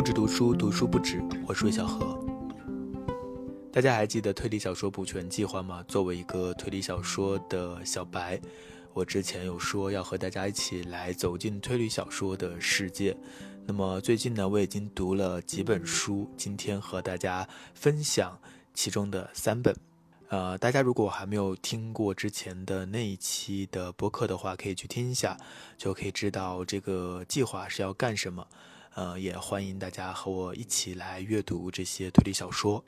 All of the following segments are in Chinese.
不止读书，读书不止。我是魏小何。大家还记得推理小说补全计划吗？作为一个推理小说的小白，我之前有说要和大家一起来走进推理小说的世界。那么最近呢，我已经读了几本书，今天和大家分享其中的三本。呃，大家如果还没有听过之前的那一期的播客的话，可以去听一下，就可以知道这个计划是要干什么。呃，也欢迎大家和我一起来阅读这些推理小说。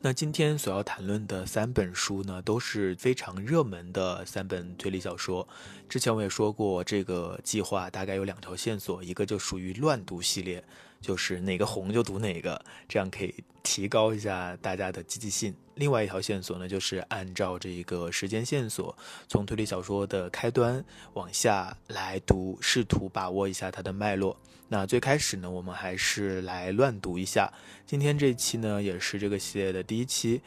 那今天所要谈论的三本书呢，都是非常热门的三本推理小说。之前我也说过，这个计划大概有两条线索，一个就属于乱读系列。就是哪个红就读哪个，这样可以提高一下大家的积极性。另外一条线索呢，就是按照这个时间线索，从推理小说的开端往下来读，试图把握一下它的脉络。那最开始呢，我们还是来乱读一下。今天这期呢，也是这个系列的第一期。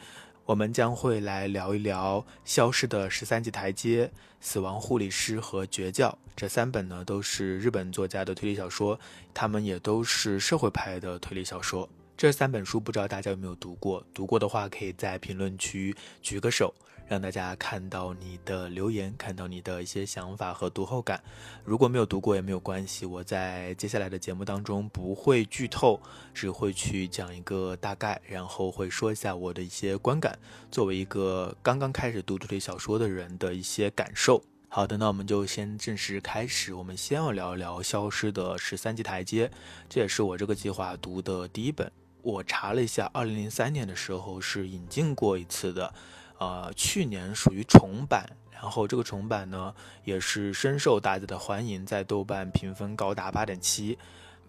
我们将会来聊一聊《消失的十三级台阶》《死亡护理师》和《绝教》这三本呢，都是日本作家的推理小说，他们也都是社会派的推理小说。这三本书不知道大家有没有读过？读过的话，可以在评论区举个手。让大家看到你的留言，看到你的一些想法和读后感。如果没有读过也没有关系，我在接下来的节目当中不会剧透，只会去讲一个大概，然后会说一下我的一些观感，作为一个刚刚开始读推理小说的人的一些感受。好的，那我们就先正式开始。我们先要聊一聊《消失的十三级台阶》，这也是我这个计划读的第一本。我查了一下，二零零三年的时候是引进过一次的。呃，去年属于重版，然后这个重版呢也是深受大家的欢迎，在豆瓣评分高达八点七，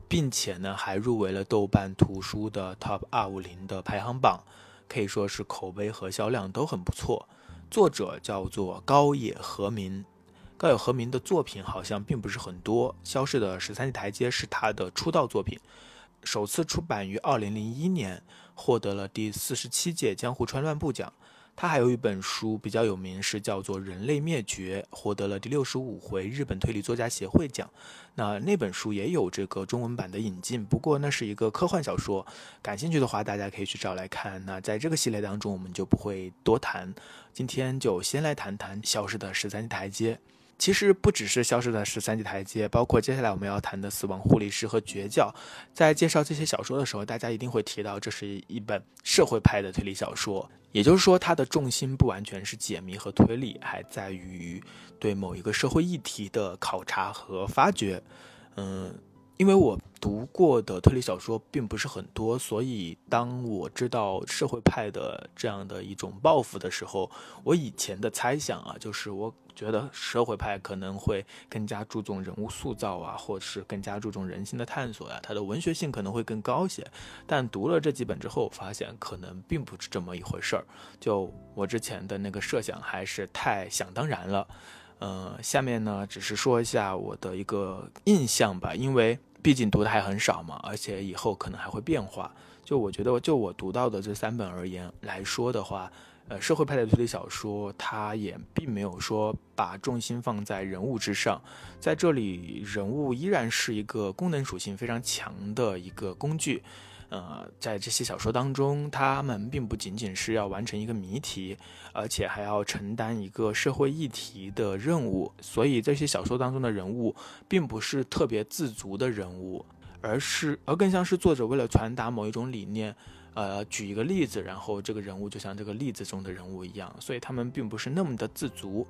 并且呢还入围了豆瓣图书的 Top 二五零的排行榜，可以说是口碑和销量都很不错。作者叫做高野和明，高野和明的作品好像并不是很多，《消失的十三级台阶》是他的出道作品，首次出版于二零零一年，获得了第四十七届江户川乱步奖。他还有一本书比较有名，是叫做《人类灭绝》，获得了第六十五回日本推理作家协会奖。那那本书也有这个中文版的引进，不过那是一个科幻小说，感兴趣的话大家可以去找来看。那在这个系列当中，我们就不会多谈，今天就先来谈谈《消失的十三级台阶》。其实不只是消失的十三级台阶，包括接下来我们要谈的死亡护理师和绝教。在介绍这些小说的时候，大家一定会提到这是一本社会派的推理小说，也就是说它的重心不完全是解谜和推理，还在于对某一个社会议题的考察和发掘。嗯。因为我读过的推理小说并不是很多，所以当我知道社会派的这样的一种抱负的时候，我以前的猜想啊，就是我觉得社会派可能会更加注重人物塑造啊，或是更加注重人性的探索呀，它的文学性可能会更高些。但读了这几本之后，发现可能并不是这么一回事儿。就我之前的那个设想还是太想当然了。呃，下面呢，只是说一下我的一个印象吧，因为。毕竟读的还很少嘛，而且以后可能还会变化。就我觉得，就我读到的这三本而言来说的话，呃，社会派的推理小说，它也并没有说把重心放在人物之上，在这里，人物依然是一个功能属性非常强的一个工具。呃，在这些小说当中，他们并不仅仅是要完成一个谜题，而且还要承担一个社会议题的任务。所以，这些小说当中的人物，并不是特别自足的人物，而是而更像是作者为了传达某一种理念，呃，举一个例子，然后这个人物就像这个例子中的人物一样，所以他们并不是那么的自足。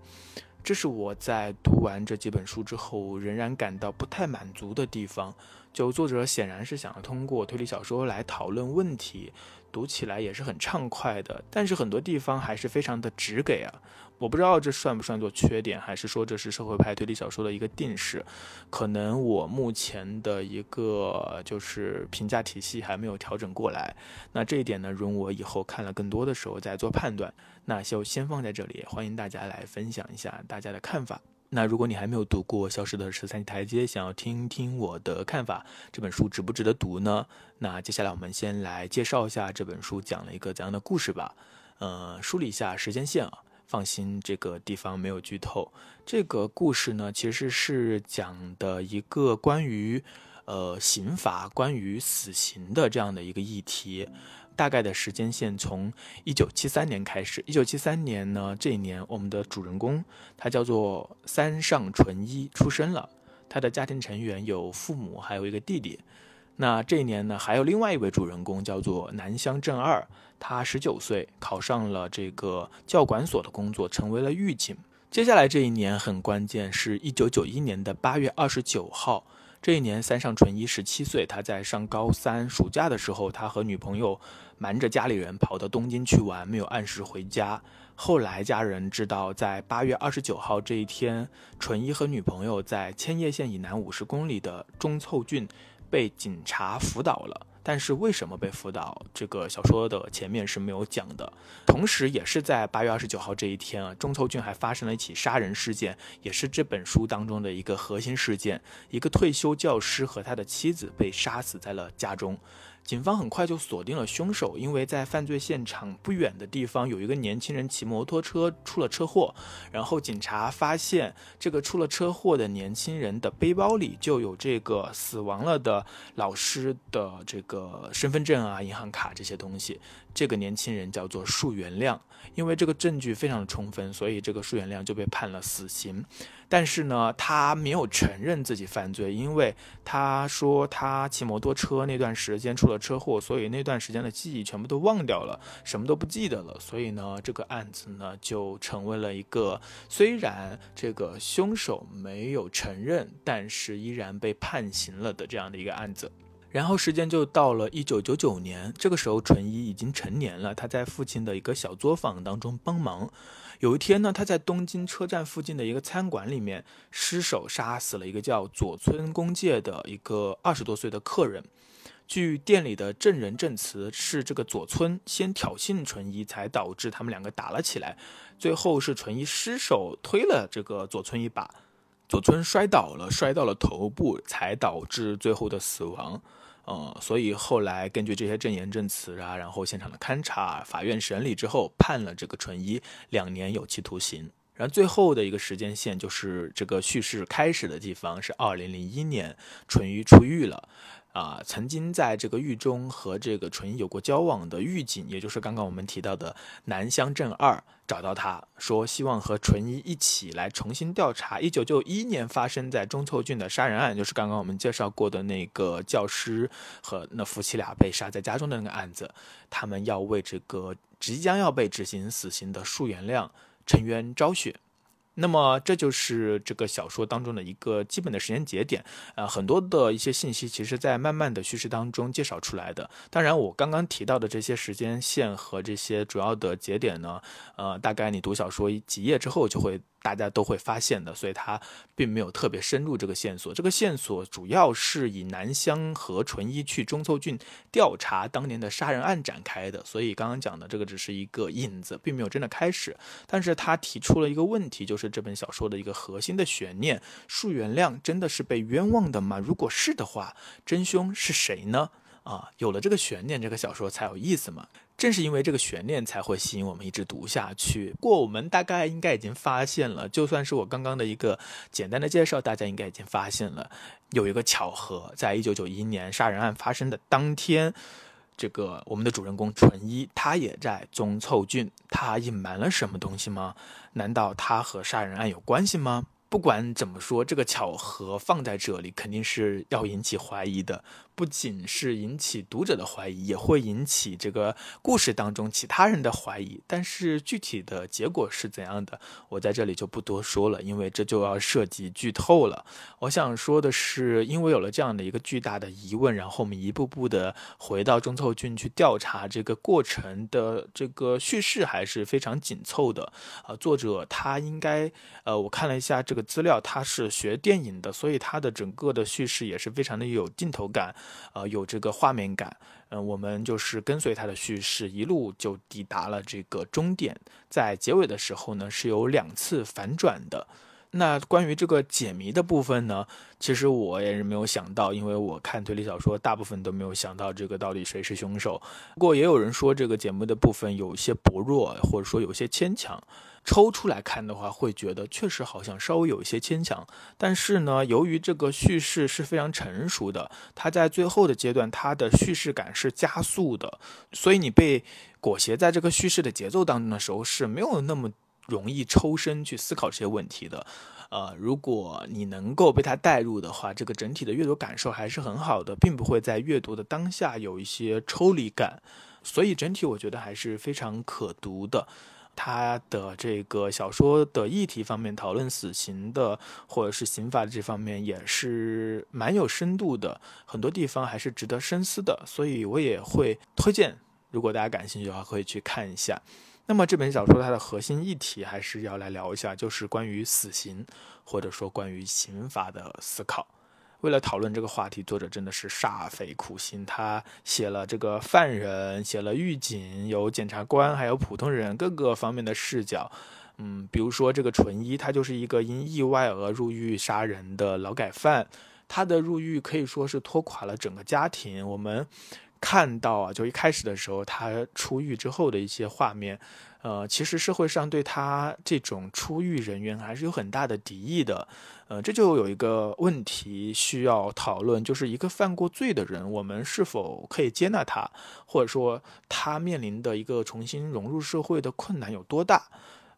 这是我在读完这几本书之后，仍然感到不太满足的地方。就作者显然是想要通过推理小说来讨论问题，读起来也是很畅快的，但是很多地方还是非常的直给啊。我不知道这算不算作缺点，还是说这是社会派推理小说的一个定式？可能我目前的一个就是评价体系还没有调整过来。那这一点呢，容我以后看了更多的时候再做判断。那就先放在这里，欢迎大家来分享一下大家的看法。那如果你还没有读过《消失的十三级台阶》，想要听听我的看法，这本书值不值得读呢？那接下来我们先来介绍一下这本书讲了一个怎样的故事吧。呃，梳理一下时间线啊，放心，这个地方没有剧透。这个故事呢，其实是讲的一个关于。呃刑罚，关于死刑的这样的一个议题。大概的时间线从一九七三年开始。一九七三年呢，这一年我们的主人公他叫做三上纯一出生了。他的家庭成员有父母，还有一个弟弟。那这一年呢，还有另外一位主人公叫做南乡正二，他十九岁，考上了这个教管所的工作，成为了狱警。接下来这一年很关键，是一九九一年的八月二十九号。这一年，三上纯一十七岁，他在上高三暑假的时候，他和女朋友瞒着家里人跑到东京去玩，没有按时回家。后来家人知道，在八月二十九号这一天，纯一和女朋友在千叶县以南五十公里的中凑郡被警察辅导了。但是为什么被辅导？这个小说的前面是没有讲的。同时，也是在八月二十九号这一天啊，中凑郡还发生了一起杀人事件，也是这本书当中的一个核心事件。一个退休教师和他的妻子被杀死在了家中。警方很快就锁定了凶手，因为在犯罪现场不远的地方有一个年轻人骑摩托车出了车祸，然后警察发现这个出了车祸的年轻人的背包里就有这个死亡了的老师的这个身份证啊、银行卡这些东西。这个年轻人叫做树原亮，因为这个证据非常的充分，所以这个树原亮就被判了死刑。但是呢，他没有承认自己犯罪，因为他说他骑摩托车那段时间出了车祸，所以那段时间的记忆全部都忘掉了，什么都不记得了。所以呢，这个案子呢就成为了一个虽然这个凶手没有承认，但是依然被判刑了的这样的一个案子。然后时间就到了一九九九年，这个时候纯一已经成年了，他在父亲的一个小作坊当中帮忙。有一天呢，他在东京车站附近的一个餐馆里面失手杀死了一个叫佐村公介的一个二十多岁的客人。据店里的证人证词，是这个佐村先挑衅纯一，才导致他们两个打了起来。最后是纯一失手推了这个佐村一把，佐村摔倒了，摔到了头部，才导致最后的死亡。呃，所以后来根据这些证言证词啊，然后现场的勘查，法院审理之后判了这个纯一两年有期徒刑。然后最后的一个时间线就是这个叙事开始的地方是二零零一年，淳一出狱了。啊，曾经在这个狱中和这个纯一有过交往的狱警，也就是刚刚我们提到的南乡正二，找到他说，希望和纯一一起来重新调查一九九一年发生在中凑郡的杀人案，就是刚刚我们介绍过的那个教师和那夫妻俩被杀在家中的那个案子。他们要为这个即将要被执行死刑的树原亮沉冤昭雪。那么这就是这个小说当中的一个基本的时间节点，呃，很多的一些信息其实在慢慢的叙事当中介绍出来的。当然，我刚刚提到的这些时间线和这些主要的节点呢，呃，大概你读小说几页之后就会。大家都会发现的，所以他并没有特别深入这个线索。这个线索主要是以南乡和纯一去中凑郡调查当年的杀人案展开的，所以刚刚讲的这个只是一个引子，并没有真的开始。但是他提出了一个问题，就是这本小说的一个核心的悬念：树原亮真的是被冤枉的吗？如果是的话，真凶是谁呢？啊，有了这个悬念，这个小说才有意思嘛。正是因为这个悬念，才会吸引我们一直读下去。不过，我们大概应该已经发现了，就算是我刚刚的一个简单的介绍，大家应该已经发现了，有一个巧合，在一九九一年杀人案发生的当天，这个我们的主人公纯一，他也在中凑郡，他隐瞒了什么东西吗？难道他和杀人案有关系吗？不管怎么说，这个巧合放在这里，肯定是要引起怀疑的。不仅是引起读者的怀疑，也会引起这个故事当中其他人的怀疑。但是具体的结果是怎样的，我在这里就不多说了，因为这就要涉及剧透了。我想说的是，因为有了这样的一个巨大的疑问，然后我们一步步的回到中凑郡去调查这个过程的这个叙事还是非常紧凑的。呃，作者他应该，呃，我看了一下这个资料，他是学电影的，所以他的整个的叙事也是非常的有镜头感。呃，有这个画面感，嗯，我们就是跟随他的叙事，一路就抵达了这个终点。在结尾的时候呢，是有两次反转的。那关于这个解谜的部分呢，其实我也是没有想到，因为我看推理小说，大部分都没有想到这个到底谁是凶手。不过也有人说这个节目的部分有些薄弱，或者说有些牵强。抽出来看的话，会觉得确实好像稍微有一些牵强。但是呢，由于这个叙事是非常成熟的，它在最后的阶段，它的叙事感是加速的，所以你被裹挟在这个叙事的节奏当中的时候，是没有那么容易抽身去思考这些问题的。呃，如果你能够被它带入的话，这个整体的阅读感受还是很好的，并不会在阅读的当下有一些抽离感。所以整体我觉得还是非常可读的。他的这个小说的议题方面，讨论死刑的或者是刑法的这方面也是蛮有深度的，很多地方还是值得深思的，所以我也会推荐，如果大家感兴趣的话，可以去看一下。那么这本小说它的核心议题还是要来聊一下，就是关于死刑或者说关于刑法的思考。为了讨论这个话题，作者真的是煞费苦心。他写了这个犯人，写了狱警，有检察官，还有普通人，各个方面的视角。嗯，比如说这个纯一，他就是一个因意外而入狱杀人的劳改犯，他的入狱可以说是拖垮了整个家庭。我们看到啊，就一开始的时候，他出狱之后的一些画面。呃，其实社会上对他这种出狱人员还是有很大的敌意的，呃，这就有一个问题需要讨论，就是一个犯过罪的人，我们是否可以接纳他，或者说他面临的一个重新融入社会的困难有多大？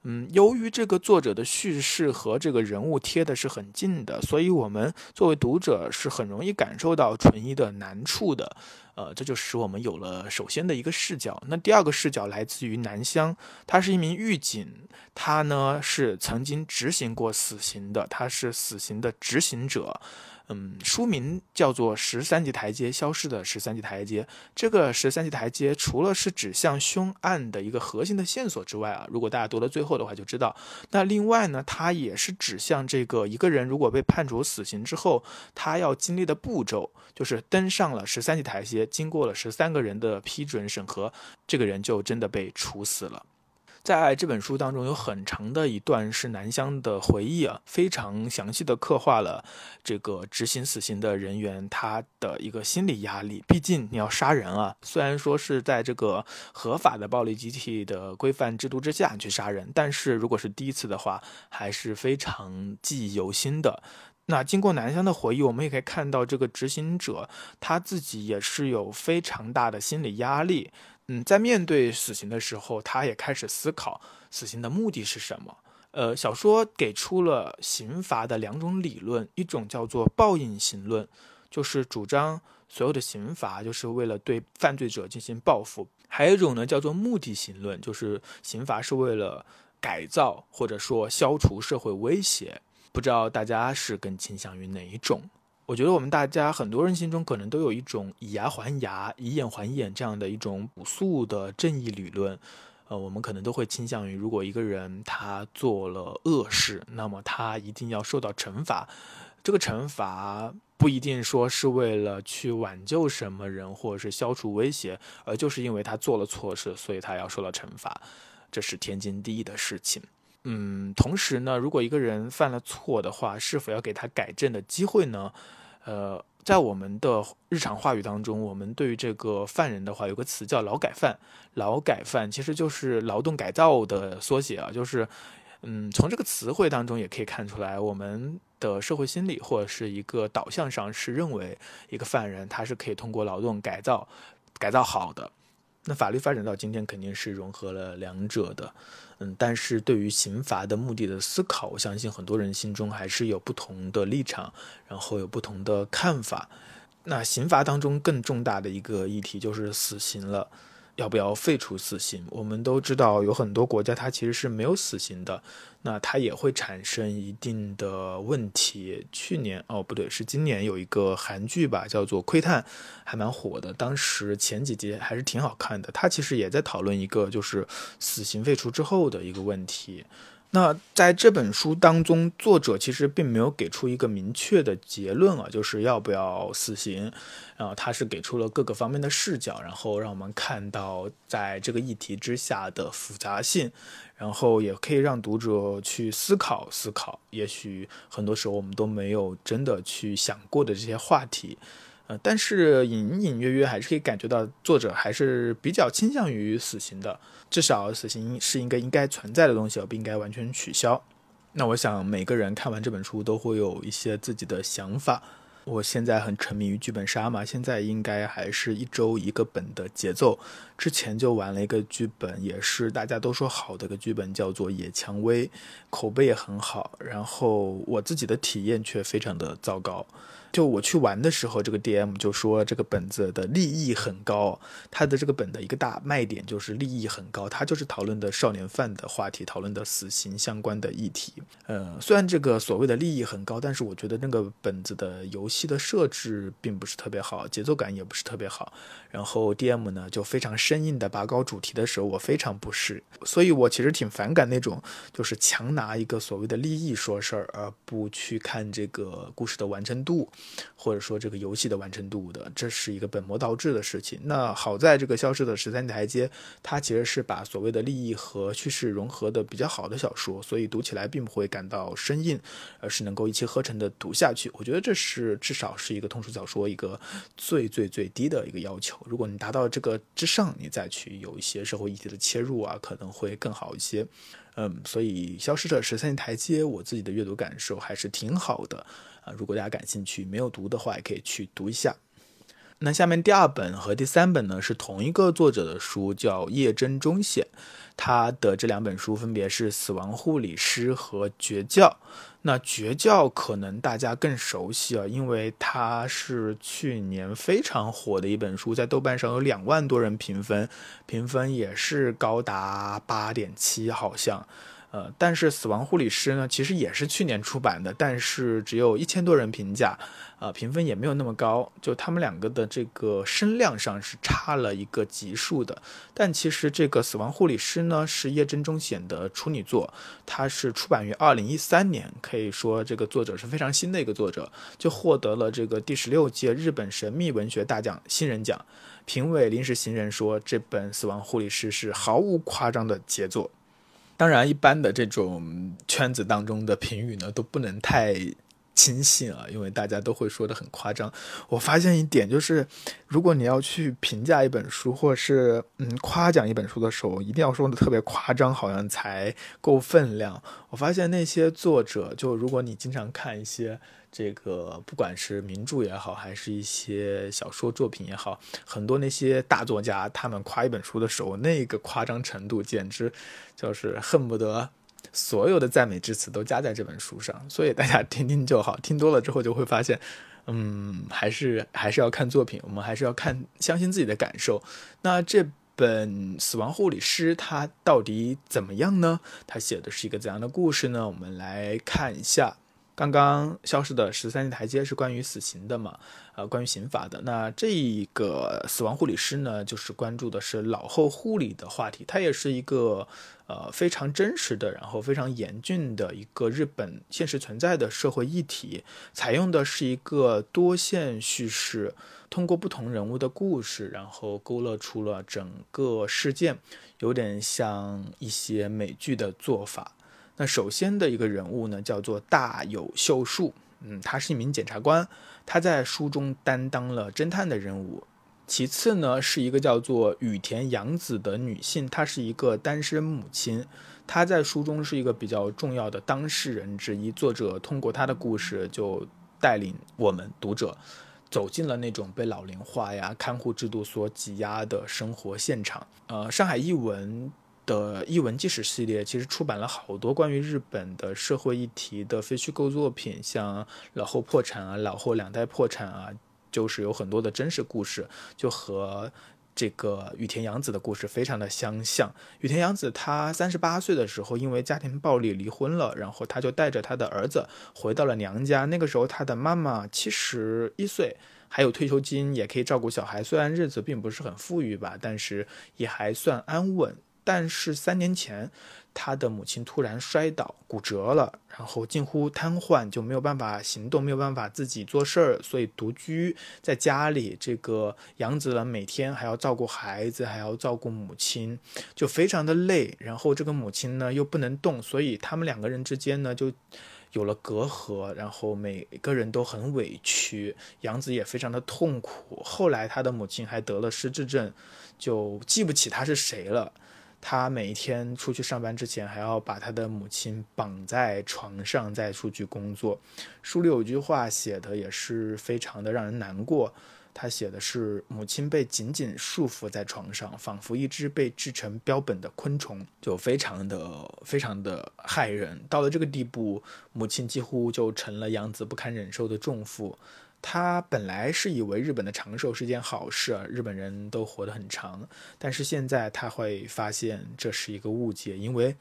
嗯，由于这个作者的叙事和这个人物贴的是很近的，所以我们作为读者是很容易感受到纯一的难处的。呃，这就使我们有了首先的一个视角。那第二个视角来自于南湘，他是一名狱警，他呢是曾经执行过死刑的，他是死刑的执行者。嗯，书名叫做《十三级台阶：消失的十三级台阶》。这个十三级台阶除了是指向凶案的一个核心的线索之外啊，如果大家读到最后的话，就知道，那另外呢，它也是指向这个一个人如果被判处死刑之后，他要经历的步骤，就是登上了十三级台阶，经过了十三个人的批准审核，这个人就真的被处死了。在这本书当中，有很长的一段是南湘的回忆啊，非常详细的刻画了这个执行死刑的人员他的一个心理压力。毕竟你要杀人啊，虽然说是在这个合法的暴力集体的规范制度之下去杀人，但是如果是第一次的话，还是非常记忆犹新的。那经过南湘的回忆，我们也可以看到这个执行者他自己也是有非常大的心理压力。嗯，在面对死刑的时候，他也开始思考死刑的目的是什么。呃，小说给出了刑罚的两种理论，一种叫做报应刑论，就是主张所有的刑罚就是为了对犯罪者进行报复；还有一种呢叫做目的刑论，就是刑罚是为了改造或者说消除社会威胁。不知道大家是更倾向于哪一种？我觉得我们大家很多人心中可能都有一种以牙还牙、以眼还眼这样的一种朴素的正义理论，呃，我们可能都会倾向于，如果一个人他做了恶事，那么他一定要受到惩罚。这个惩罚不一定说是为了去挽救什么人，或者是消除威胁，而就是因为他做了错事，所以他要受到惩罚，这是天经地义的事情。嗯，同时呢，如果一个人犯了错的话，是否要给他改正的机会呢？呃，在我们的日常话语当中，我们对于这个犯人的话，有个词叫“劳改犯”。劳改犯其实就是劳动改造的缩写啊，就是，嗯，从这个词汇当中也可以看出来，我们的社会心理或者是一个导向上是认为一个犯人他是可以通过劳动改造，改造好的。那法律发展到今天，肯定是融合了两者的，嗯，但是对于刑罚的目的的思考，我相信很多人心中还是有不同的立场，然后有不同的看法。那刑罚当中更重大的一个议题就是死刑了。要不要废除死刑？我们都知道有很多国家它其实是没有死刑的，那它也会产生一定的问题。去年哦不对，是今年有一个韩剧吧，叫做《窥探》，还蛮火的。当时前几集还是挺好看的。它其实也在讨论一个就是死刑废除之后的一个问题。那在这本书当中，作者其实并没有给出一个明确的结论啊，就是要不要死刑。然后他是给出了各个方面的视角，然后让我们看到在这个议题之下的复杂性，然后也可以让读者去思考思考。也许很多时候我们都没有真的去想过的这些话题，呃，但是隐隐约约还是可以感觉到作者还是比较倾向于死刑的。至少死刑是一个应该存在的东西，而不应该完全取消。那我想每个人看完这本书都会有一些自己的想法。我现在很沉迷于剧本杀嘛，现在应该还是一周一个本的节奏。之前就玩了一个剧本，也是大家都说好的个剧本，叫做《野蔷薇》，口碑也很好。然后我自己的体验却非常的糟糕。就我去玩的时候，这个 DM 就说这个本子的利益很高，他的这个本的一个大卖点就是利益很高，他就是讨论的少年犯的话题，讨论的死刑相关的议题。呃，虽然这个所谓的利益很高，但是我觉得那个本子的游戏的设置并不是特别好，节奏感也不是特别好。然后 DM 呢就非常生硬的拔高主题的时候，我非常不适，所以我其实挺反感那种就是强拿一个所谓的利益说事儿，而不去看这个故事的完成度。或者说这个游戏的完成度的，这是一个本末倒置的事情。那好在这个消失的十三台阶，它其实是把所谓的利益和叙事融合的比较好的小说，所以读起来并不会感到生硬，而是能够一气呵成的读下去。我觉得这是至少是一个通俗小说一个最最最低的一个要求。如果你达到这个之上，你再去有一些社会议题的切入啊，可能会更好一些。嗯，所以消失的十三台阶，我自己的阅读感受还是挺好的。啊，如果大家感兴趣，没有读的话，也可以去读一下。那下面第二本和第三本呢，是同一个作者的书，叫叶真中显。他的这两本书分别是《死亡护理师》和《绝教》。那《绝教》可能大家更熟悉啊，因为它是去年非常火的一本书，在豆瓣上有两万多人评分，评分也是高达八点七，好像。呃，但是《死亡护理师》呢，其实也是去年出版的，但是只有一千多人评价，呃，评分也没有那么高，就他们两个的这个声量上是差了一个级数的。但其实这个《死亡护理师》呢，是叶真中显的处女作，它是出版于二零一三年，可以说这个作者是非常新的一个作者，就获得了这个第十六届日本神秘文学大奖新人奖。评委临时行人说，这本《死亡护理师》是毫无夸张的杰作。当然，一般的这种圈子当中的评语呢，都不能太轻信啊，因为大家都会说的很夸张。我发现一点就是，如果你要去评价一本书，或者是嗯夸奖一本书的时候，一定要说的特别夸张，好像才够分量。我发现那些作者，就如果你经常看一些。这个不管是名著也好，还是一些小说作品也好，很多那些大作家，他们夸一本书的时候，那个夸张程度简直就是恨不得所有的赞美之词都加在这本书上。所以大家听听就好，听多了之后就会发现，嗯，还是还是要看作品，我们还是要看，相信自己的感受。那这本《死亡护理师》它到底怎么样呢？他写的是一个怎样的故事呢？我们来看一下。刚刚消失的十三级台阶是关于死刑的嘛？呃，关于刑法的。那这个死亡护理师呢，就是关注的是老后护理的话题。它也是一个呃非常真实的，然后非常严峻的一个日本现实存在的社会议题。采用的是一个多线叙事，通过不同人物的故事，然后勾勒出了整个事件，有点像一些美剧的做法。那首先的一个人物呢，叫做大有秀树，嗯，他是一名检察官，他在书中担当了侦探的任务。其次呢，是一个叫做羽田洋子的女性，她是一个单身母亲，她在书中是一个比较重要的当事人之一。作者通过她的故事，就带领我们读者走进了那种被老龄化呀、看护制度所挤压的生活现场。呃，上海译文。的译文纪实系列其实出版了好多关于日本的社会议题的非虚构作品，像老后破产啊、老后两代破产啊，就是有很多的真实故事，就和这个羽田洋子的故事非常的相像。羽田洋子她三十八岁的时候因为家庭暴力离婚了，然后她就带着她的儿子回到了娘家。那个时候她的妈妈七十一岁，还有退休金，也可以照顾小孩。虽然日子并不是很富裕吧，但是也还算安稳。但是三年前，他的母亲突然摔倒骨折了，然后近乎瘫痪，就没有办法行动，没有办法自己做事儿，所以独居在家里。这个杨子呢，每天还要照顾孩子，还要照顾母亲，就非常的累。然后这个母亲呢又不能动，所以他们两个人之间呢就有了隔阂，然后每个人都很委屈，杨子也非常的痛苦。后来他的母亲还得了失智症，就记不起他是谁了。他每一天出去上班之前，还要把他的母亲绑在床上再出去工作。书里有句话写的也是非常的让人难过，他写的是母亲被紧紧束缚在床上，仿佛一只被制成标本的昆虫，就非常的非常的害人。到了这个地步，母亲几乎就成了杨子不堪忍受的重负。他本来是以为日本的长寿是件好事，日本人都活得很长。但是现在他会发现这是一个误解，因为，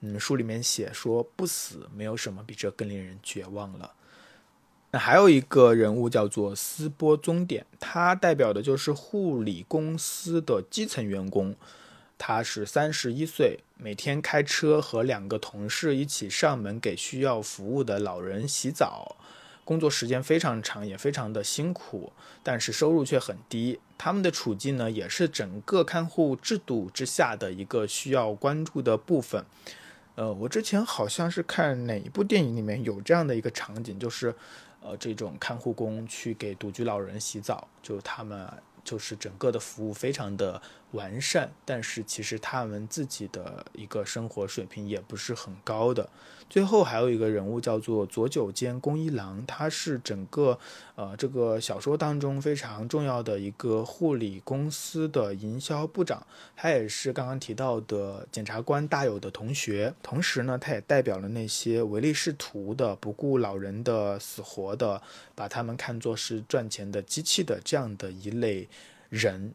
嗯，书里面写说不死没有什么比这更令人绝望了。那还有一个人物叫做斯波宗典，他代表的就是护理公司的基层员工。他是三十一岁，每天开车和两个同事一起上门给需要服务的老人洗澡。工作时间非常长，也非常的辛苦，但是收入却很低。他们的处境呢，也是整个看护制度之下的一个需要关注的部分。呃，我之前好像是看哪一部电影里面有这样的一个场景，就是，呃，这种看护工去给独居老人洗澡，就他们就是整个的服务非常的。完善，但是其实他们自己的一个生活水平也不是很高的。最后还有一个人物叫做佐久间公一郎，他是整个呃这个小说当中非常重要的一个护理公司的营销部长，他也是刚刚提到的检察官大友的同学，同时呢，他也代表了那些唯利是图的、不顾老人的死活的，把他们看作是赚钱的机器的这样的一类人。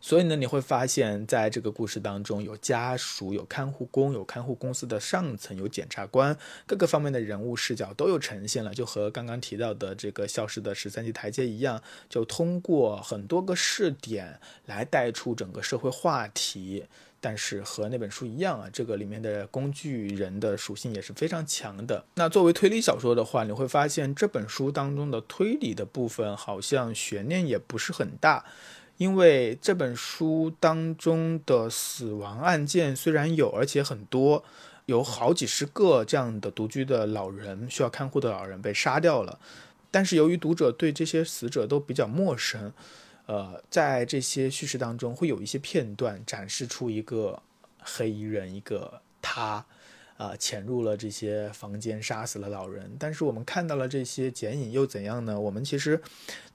所以呢，你会发现在这个故事当中，有家属、有看护工、有看护公司的上层、有检察官，各个方面的人物视角都有呈现了。就和刚刚提到的这个《消失的十三级台阶》一样，就通过很多个试点来带出整个社会话题。但是和那本书一样啊，这个里面的工具人的属性也是非常强的。那作为推理小说的话，你会发现这本书当中的推理的部分好像悬念也不是很大。因为这本书当中的死亡案件虽然有，而且很多，有好几十个这样的独居的老人需要看护的老人被杀掉了，但是由于读者对这些死者都比较陌生，呃，在这些叙事当中会有一些片段展示出一个黑衣人，一个他。啊，潜入了这些房间，杀死了老人。但是我们看到了这些剪影又怎样呢？我们其实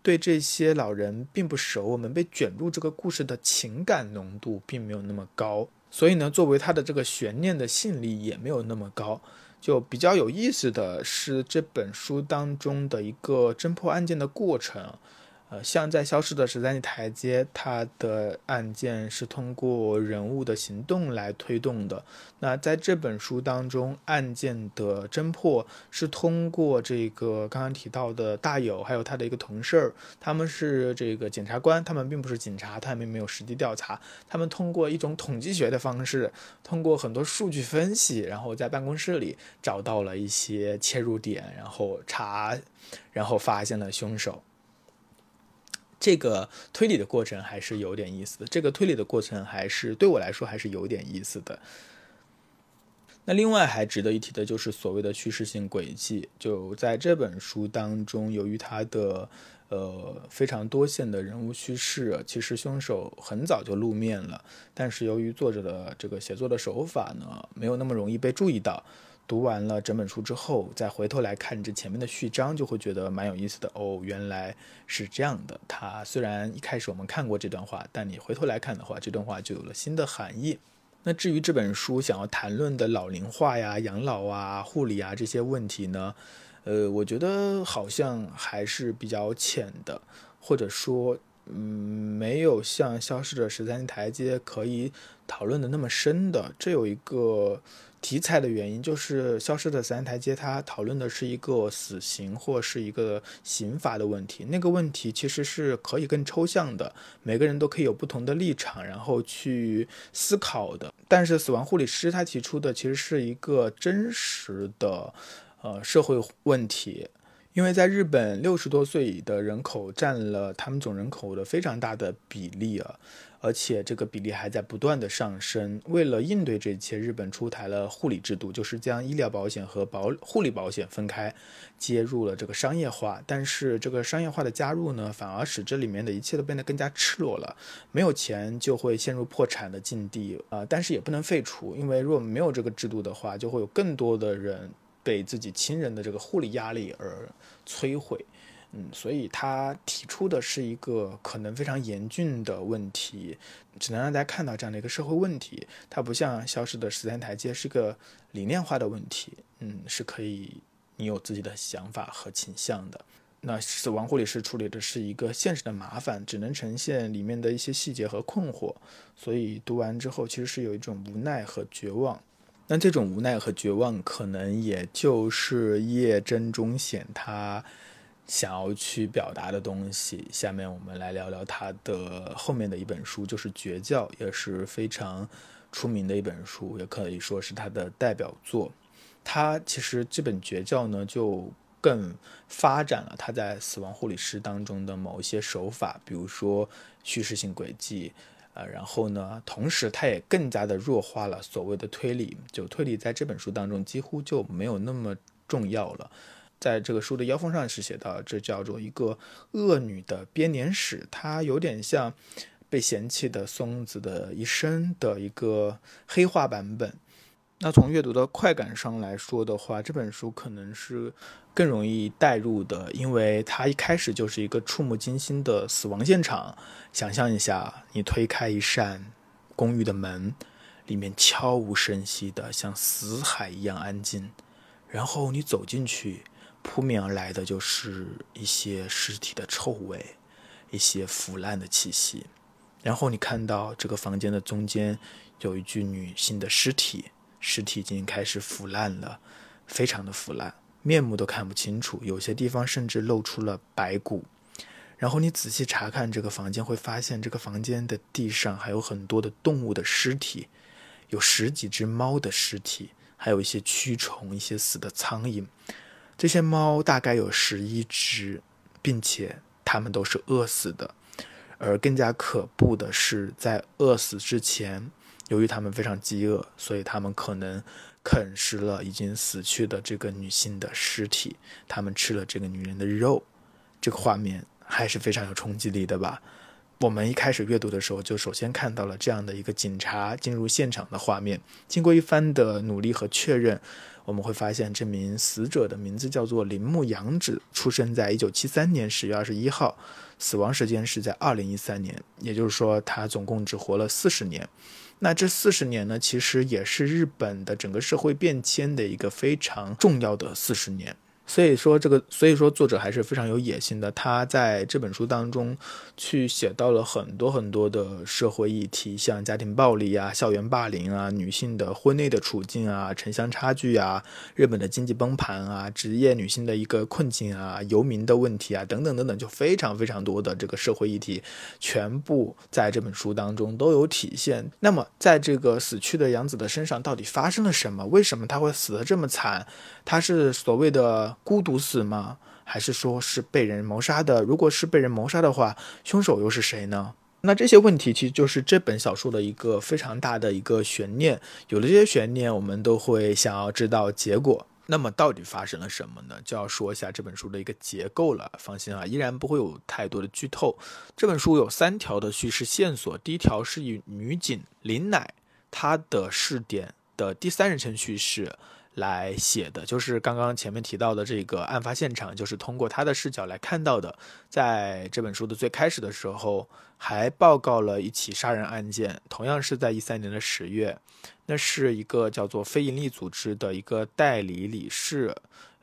对这些老人并不熟，我们被卷入这个故事的情感浓度并没有那么高，所以呢，作为它的这个悬念的吸引力也没有那么高。就比较有意思的是这本书当中的一个侦破案件的过程。像在消失的十三级台阶，它的案件是通过人物的行动来推动的。那在这本书当中，案件的侦破是通过这个刚刚提到的大友，还有他的一个同事儿，他们是这个检察官，他们并不是警察，他们没有实地调查，他们通过一种统计学的方式，通过很多数据分析，然后在办公室里找到了一些切入点，然后查，然后发现了凶手。这个推理的过程还是有点意思的。这个推理的过程还是对我来说还是有点意思的。那另外还值得一提的就是所谓的叙事性轨迹。就在这本书当中，由于它的呃非常多线的人物叙事，其实凶手很早就露面了，但是由于作者的这个写作的手法呢，没有那么容易被注意到。读完了整本书之后，再回头来看这前面的序章，就会觉得蛮有意思的哦。原来是这样的。它虽然一开始我们看过这段话，但你回头来看的话，这段话就有了新的含义。那至于这本书想要谈论的老龄化呀、养老啊、护理啊这些问题呢，呃，我觉得好像还是比较浅的，或者说嗯，没有像《消失的十三台阶》可以讨论的那么深的。这有一个题材的原因，就是《消失的三台阶》它讨论的是一个死刑或是一个刑罚的问题。那个问题其实是可以更抽象的，每个人都可以有不同的立场，然后去思考的。但是死亡护理师他提出的其实是一个真实的，呃，社会问题。因为在日本，六十多岁的人口占了他们总人口的非常大的比例啊，而且这个比例还在不断的上升。为了应对这一切，日本出台了护理制度，就是将医疗保险和保护理保险分开，接入了这个商业化。但是这个商业化的加入呢，反而使这里面的一切都变得更加赤裸了。没有钱就会陷入破产的境地啊，但是也不能废除，因为如果没有这个制度的话，就会有更多的人。被自己亲人的这个护理压力而摧毁，嗯，所以他提出的是一个可能非常严峻的问题，只能让大家看到这样的一个社会问题。它不像消失的十三台阶是个理念化的问题，嗯，是可以你有自己的想法和倾向的。那死亡护理师处理的是一个现实的麻烦，只能呈现里面的一些细节和困惑，所以读完之后其实是有一种无奈和绝望。那这种无奈和绝望，可能也就是叶真中显他想要去表达的东西。下面我们来聊聊他的后面的一本书，就是《绝教》，也是非常出名的一本书，也可以说是他的代表作。他其实这本《绝教》呢，就更发展了他在死亡护理师当中的某一些手法，比如说叙事性轨迹。呃，然后呢，同时它也更加的弱化了所谓的推理，就推理在这本书当中几乎就没有那么重要了。在这个书的腰封上是写到，这叫做一个恶女的编年史，它有点像被嫌弃的松子的一生的一个黑化版本。那从阅读的快感上来说的话，这本书可能是更容易带入的，因为它一开始就是一个触目惊心的死亡现场。想象一下，你推开一扇公寓的门，里面悄无声息的像死海一样安静，然后你走进去，扑面而来的就是一些尸体的臭味，一些腐烂的气息，然后你看到这个房间的中间有一具女性的尸体。尸体已经开始腐烂了，非常的腐烂，面目都看不清楚，有些地方甚至露出了白骨。然后你仔细查看这个房间，会发现这个房间的地上还有很多的动物的尸体，有十几只猫的尸体，还有一些蛆虫、一些死的苍蝇。这些猫大概有十一只，并且它们都是饿死的。而更加可怖的是，在饿死之前。由于他们非常饥饿，所以他们可能啃食了已经死去的这个女性的尸体，他们吃了这个女人的肉，这个画面还是非常有冲击力的吧？我们一开始阅读的时候，就首先看到了这样的一个警察进入现场的画面。经过一番的努力和确认，我们会发现这名死者的名字叫做铃木阳子，出生在一九七三年十月二十一号，死亡时间是在二零一三年，也就是说，他总共只活了四十年。那这四十年呢，其实也是日本的整个社会变迁的一个非常重要的四十年。所以说这个，所以说作者还是非常有野心的。他在这本书当中去写到了很多很多的社会议题，像家庭暴力啊、校园霸凌啊、女性的婚内的处境啊、城乡差距啊、日本的经济崩盘啊、职业女性的一个困境啊、游民的问题啊等等等等，就非常非常多的这个社会议题，全部在这本书当中都有体现。那么，在这个死去的杨子的身上，到底发生了什么？为什么他会死得这么惨？他是所谓的。孤独死吗？还是说是被人谋杀的？如果是被人谋杀的话，凶手又是谁呢？那这些问题其实就是这本小说的一个非常大的一个悬念。有了这些悬念，我们都会想要知道结果。那么到底发生了什么呢？就要说一下这本书的一个结构了。放心啊，依然不会有太多的剧透。这本书有三条的叙事线索。第一条是以女警林乃她的试点的第三人称叙事。来写的就是刚刚前面提到的这个案发现场，就是通过他的视角来看到的。在这本书的最开始的时候，还报告了一起杀人案件，同样是在一三年的十月，那是一个叫做非营利组织的一个代理理事，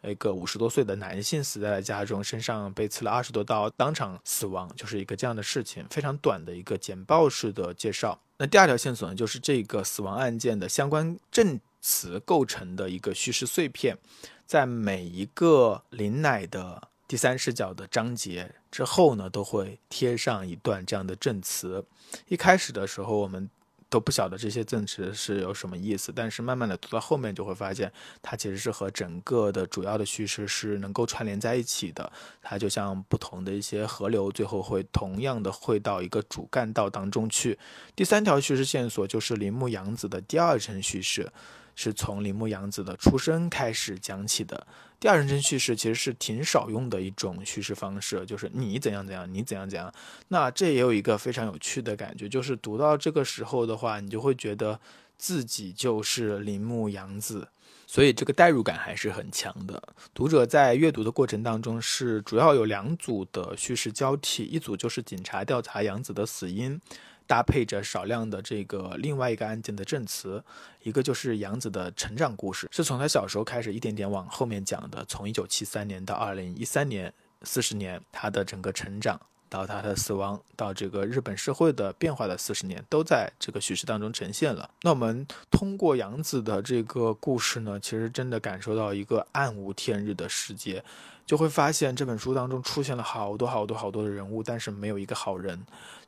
一个五十多岁的男性死在了家中，身上被刺了二十多刀，当场死亡，就是一个这样的事情。非常短的一个简报式的介绍。那第二条线索呢，就是这个死亡案件的相关证词构成的一个叙事碎片，在每一个林乃的第三视角的章节之后呢，都会贴上一段这样的证词。一开始的时候，我们。都不晓得这些证词是有什么意思，但是慢慢的读到后面就会发现，它其实是和整个的主要的叙事是能够串联在一起的。它就像不同的一些河流，最后会同样的汇到一个主干道当中去。第三条叙事线索就是铃木洋子的第二层叙事。是从铃木洋子的出生开始讲起的。第二人称叙事其实是挺少用的一种叙事方式，就是你怎样怎样，你怎样怎样。那这也有一个非常有趣的感觉，就是读到这个时候的话，你就会觉得自己就是铃木洋子，所以这个代入感还是很强的。读者在阅读的过程当中是主要有两组的叙事交替，一组就是警察调查洋子的死因。搭配着少量的这个另外一个案件的证词，一个就是杨子的成长故事，是从他小时候开始一点点往后面讲的，从一九七三年到二零一三年，四十年，他的整个成长。到他的死亡，到这个日本社会的变化的四十年，都在这个叙事当中呈现了。那我们通过杨子的这个故事呢，其实真的感受到一个暗无天日的世界。就会发现这本书当中出现了好多好多好多的人物，但是没有一个好人。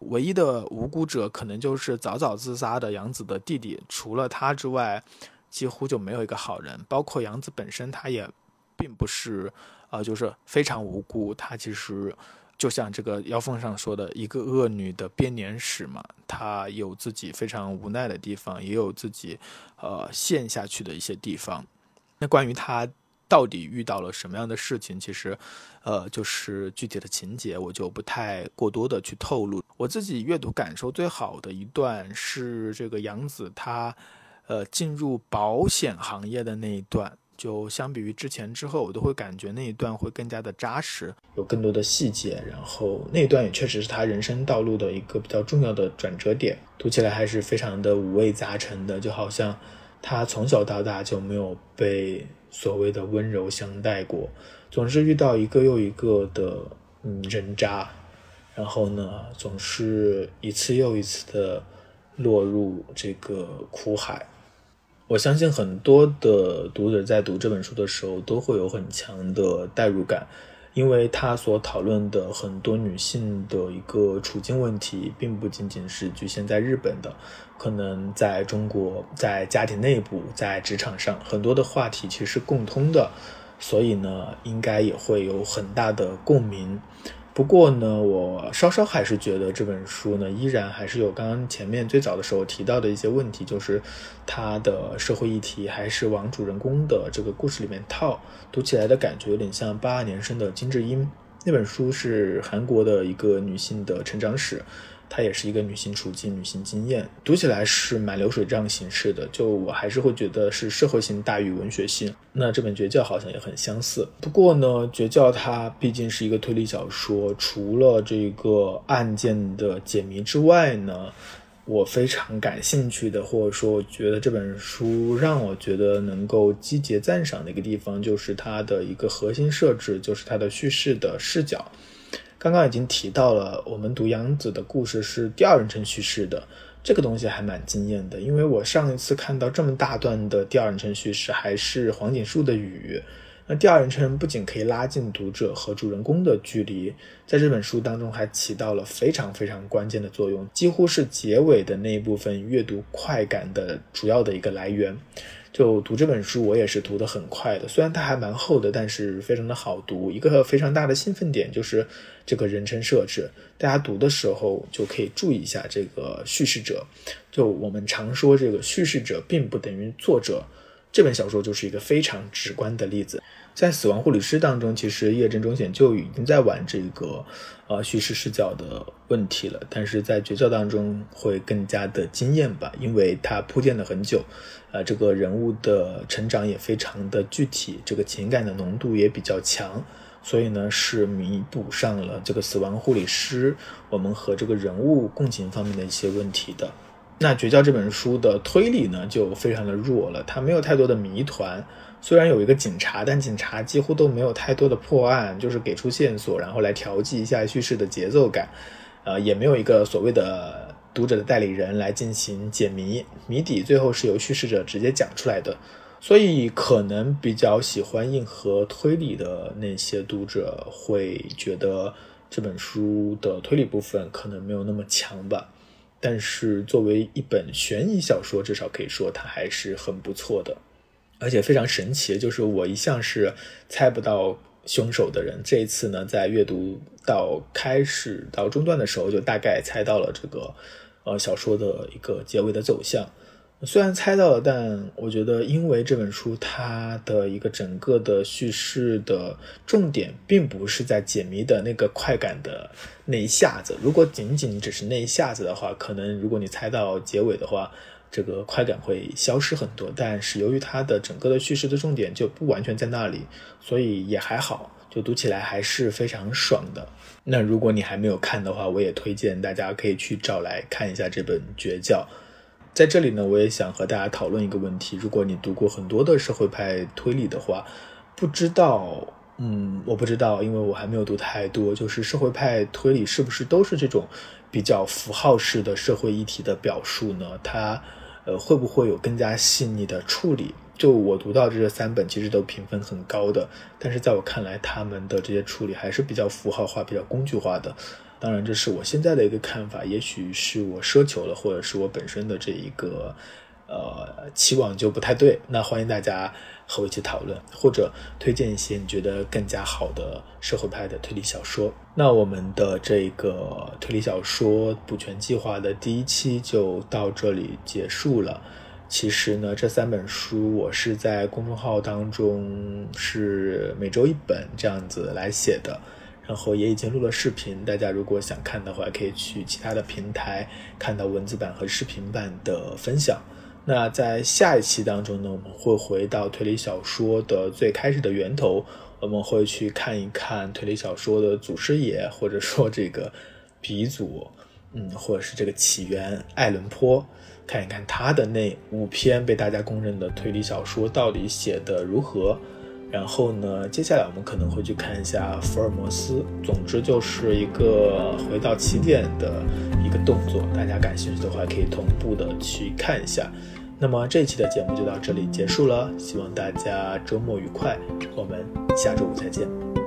唯一的无辜者可能就是早早自杀的杨子的弟弟。除了他之外，几乎就没有一个好人。包括杨子本身，他也并不是，呃，就是非常无辜。他其实就像这个腰封上说的一个恶女的编年史嘛。她有自己非常无奈的地方，也有自己呃陷下去的一些地方。那关于她。到底遇到了什么样的事情？其实，呃，就是具体的情节，我就不太过多的去透露。我自己阅读感受最好的一段是这个杨子他，呃，进入保险行业的那一段。就相比于之前之后，我都会感觉那一段会更加的扎实，有更多的细节。然后那一段也确实是他人生道路的一个比较重要的转折点，读起来还是非常的五味杂陈的，就好像他从小到大就没有被。所谓的温柔相待过，总是遇到一个又一个的嗯人渣，然后呢，总是一次又一次的落入这个苦海。我相信很多的读者在读这本书的时候都会有很强的代入感。因为他所讨论的很多女性的一个处境问题，并不仅仅是局限在日本的，可能在中国，在家庭内部，在职场上，很多的话题其实是共通的，所以呢，应该也会有很大的共鸣。不过呢，我稍稍还是觉得这本书呢，依然还是有刚刚前面最早的时候提到的一些问题，就是它的社会议题还是往主人公的这个故事里面套，读起来的感觉有点像八二年生的金智英。那本书是韩国的一个女性的成长史。它也是一个女性处境、女性经验，读起来是蛮流水账形式的。就我还是会觉得是社会性大于文学性。那这本《绝教》好像也很相似。不过呢，《绝教》它毕竟是一个推理小说，除了这个案件的解谜之外呢，我非常感兴趣的，或者说我觉得这本书让我觉得能够积极赞赏的一个地方，就是它的一个核心设置，就是它的叙事的视角。刚刚已经提到了，我们读杨子的故事是第二人称叙事的，这个东西还蛮惊艳的。因为我上一次看到这么大段的第二人称叙事，还是黄锦树的《雨》。那第二人称不仅可以拉近读者和主人公的距离，在这本书当中还起到了非常非常关键的作用，几乎是结尾的那一部分阅读快感的主要的一个来源。就读这本书，我也是读得很快的。虽然它还蛮厚的，但是非常的好读。一个非常大的兴奋点就是这个人称设置，大家读的时候就可以注意一下这个叙事者。就我们常说，这个叙事者并不等于作者。这本小说就是一个非常直观的例子，在《死亡护理师》当中，其实叶真中显就已经在玩这个呃叙事视角的问题了，但是在《绝教》当中会更加的惊艳吧，因为它铺垫了很久，呃，这个人物的成长也非常的具体，这个情感的浓度也比较强，所以呢是弥补上了这个《死亡护理师》我们和这个人物共情方面的一些问题的。那《绝教》这本书的推理呢，就非常的弱了，它没有太多的谜团。虽然有一个警察，但警察几乎都没有太多的破案，就是给出线索，然后来调剂一下叙事的节奏感。呃，也没有一个所谓的读者的代理人来进行解谜，谜底最后是由叙事者直接讲出来的。所以，可能比较喜欢硬核推理的那些读者会觉得这本书的推理部分可能没有那么强吧。但是，作为一本悬疑小说，至少可以说它还是很不错的。而且非常神奇，就是我一向是猜不到凶手的人，这一次呢，在阅读到开始到中段的时候，就大概猜到了这个呃小说的一个结尾的走向。虽然猜到了，但我觉得，因为这本书它的一个整个的叙事的重点，并不是在解谜的那个快感的那一下子。如果仅仅只是那一下子的话，可能如果你猜到结尾的话，这个快感会消失很多。但是由于它的整个的叙事的重点就不完全在那里，所以也还好，就读起来还是非常爽的。那如果你还没有看的话，我也推荐大家可以去找来看一下这本《绝教》。在这里呢，我也想和大家讨论一个问题：如果你读过很多的社会派推理的话，不知道，嗯，我不知道，因为我还没有读太多。就是社会派推理是不是都是这种比较符号式的社会议题的表述呢？它，呃，会不会有更加细腻的处理？就我读到这三本，其实都评分很高的，但是在我看来，他们的这些处理还是比较符号化、比较工具化的。当然，这是我现在的一个看法，也许是我奢求了，或者是我本身的这一个呃期望就不太对。那欢迎大家和我一起讨论，或者推荐一些你觉得更加好的社会派的推理小说。那我们的这个推理小说补全计划的第一期就到这里结束了。其实呢，这三本书我是在公众号当中是每周一本这样子来写的。然后也已经录了视频，大家如果想看的话，可以去其他的平台看到文字版和视频版的分享。那在下一期当中呢，我们会回到推理小说的最开始的源头，我们会去看一看推理小说的祖师爷，或者说这个鼻祖，嗯，或者是这个起源爱伦坡，看一看他的那五篇被大家公认的推理小说到底写的如何。然后呢，接下来我们可能会去看一下福尔摩斯。总之就是一个回到起点的一个动作，大家感兴趣的话可以同步的去看一下。那么这一期的节目就到这里结束了，希望大家周末愉快，我们下周五再见。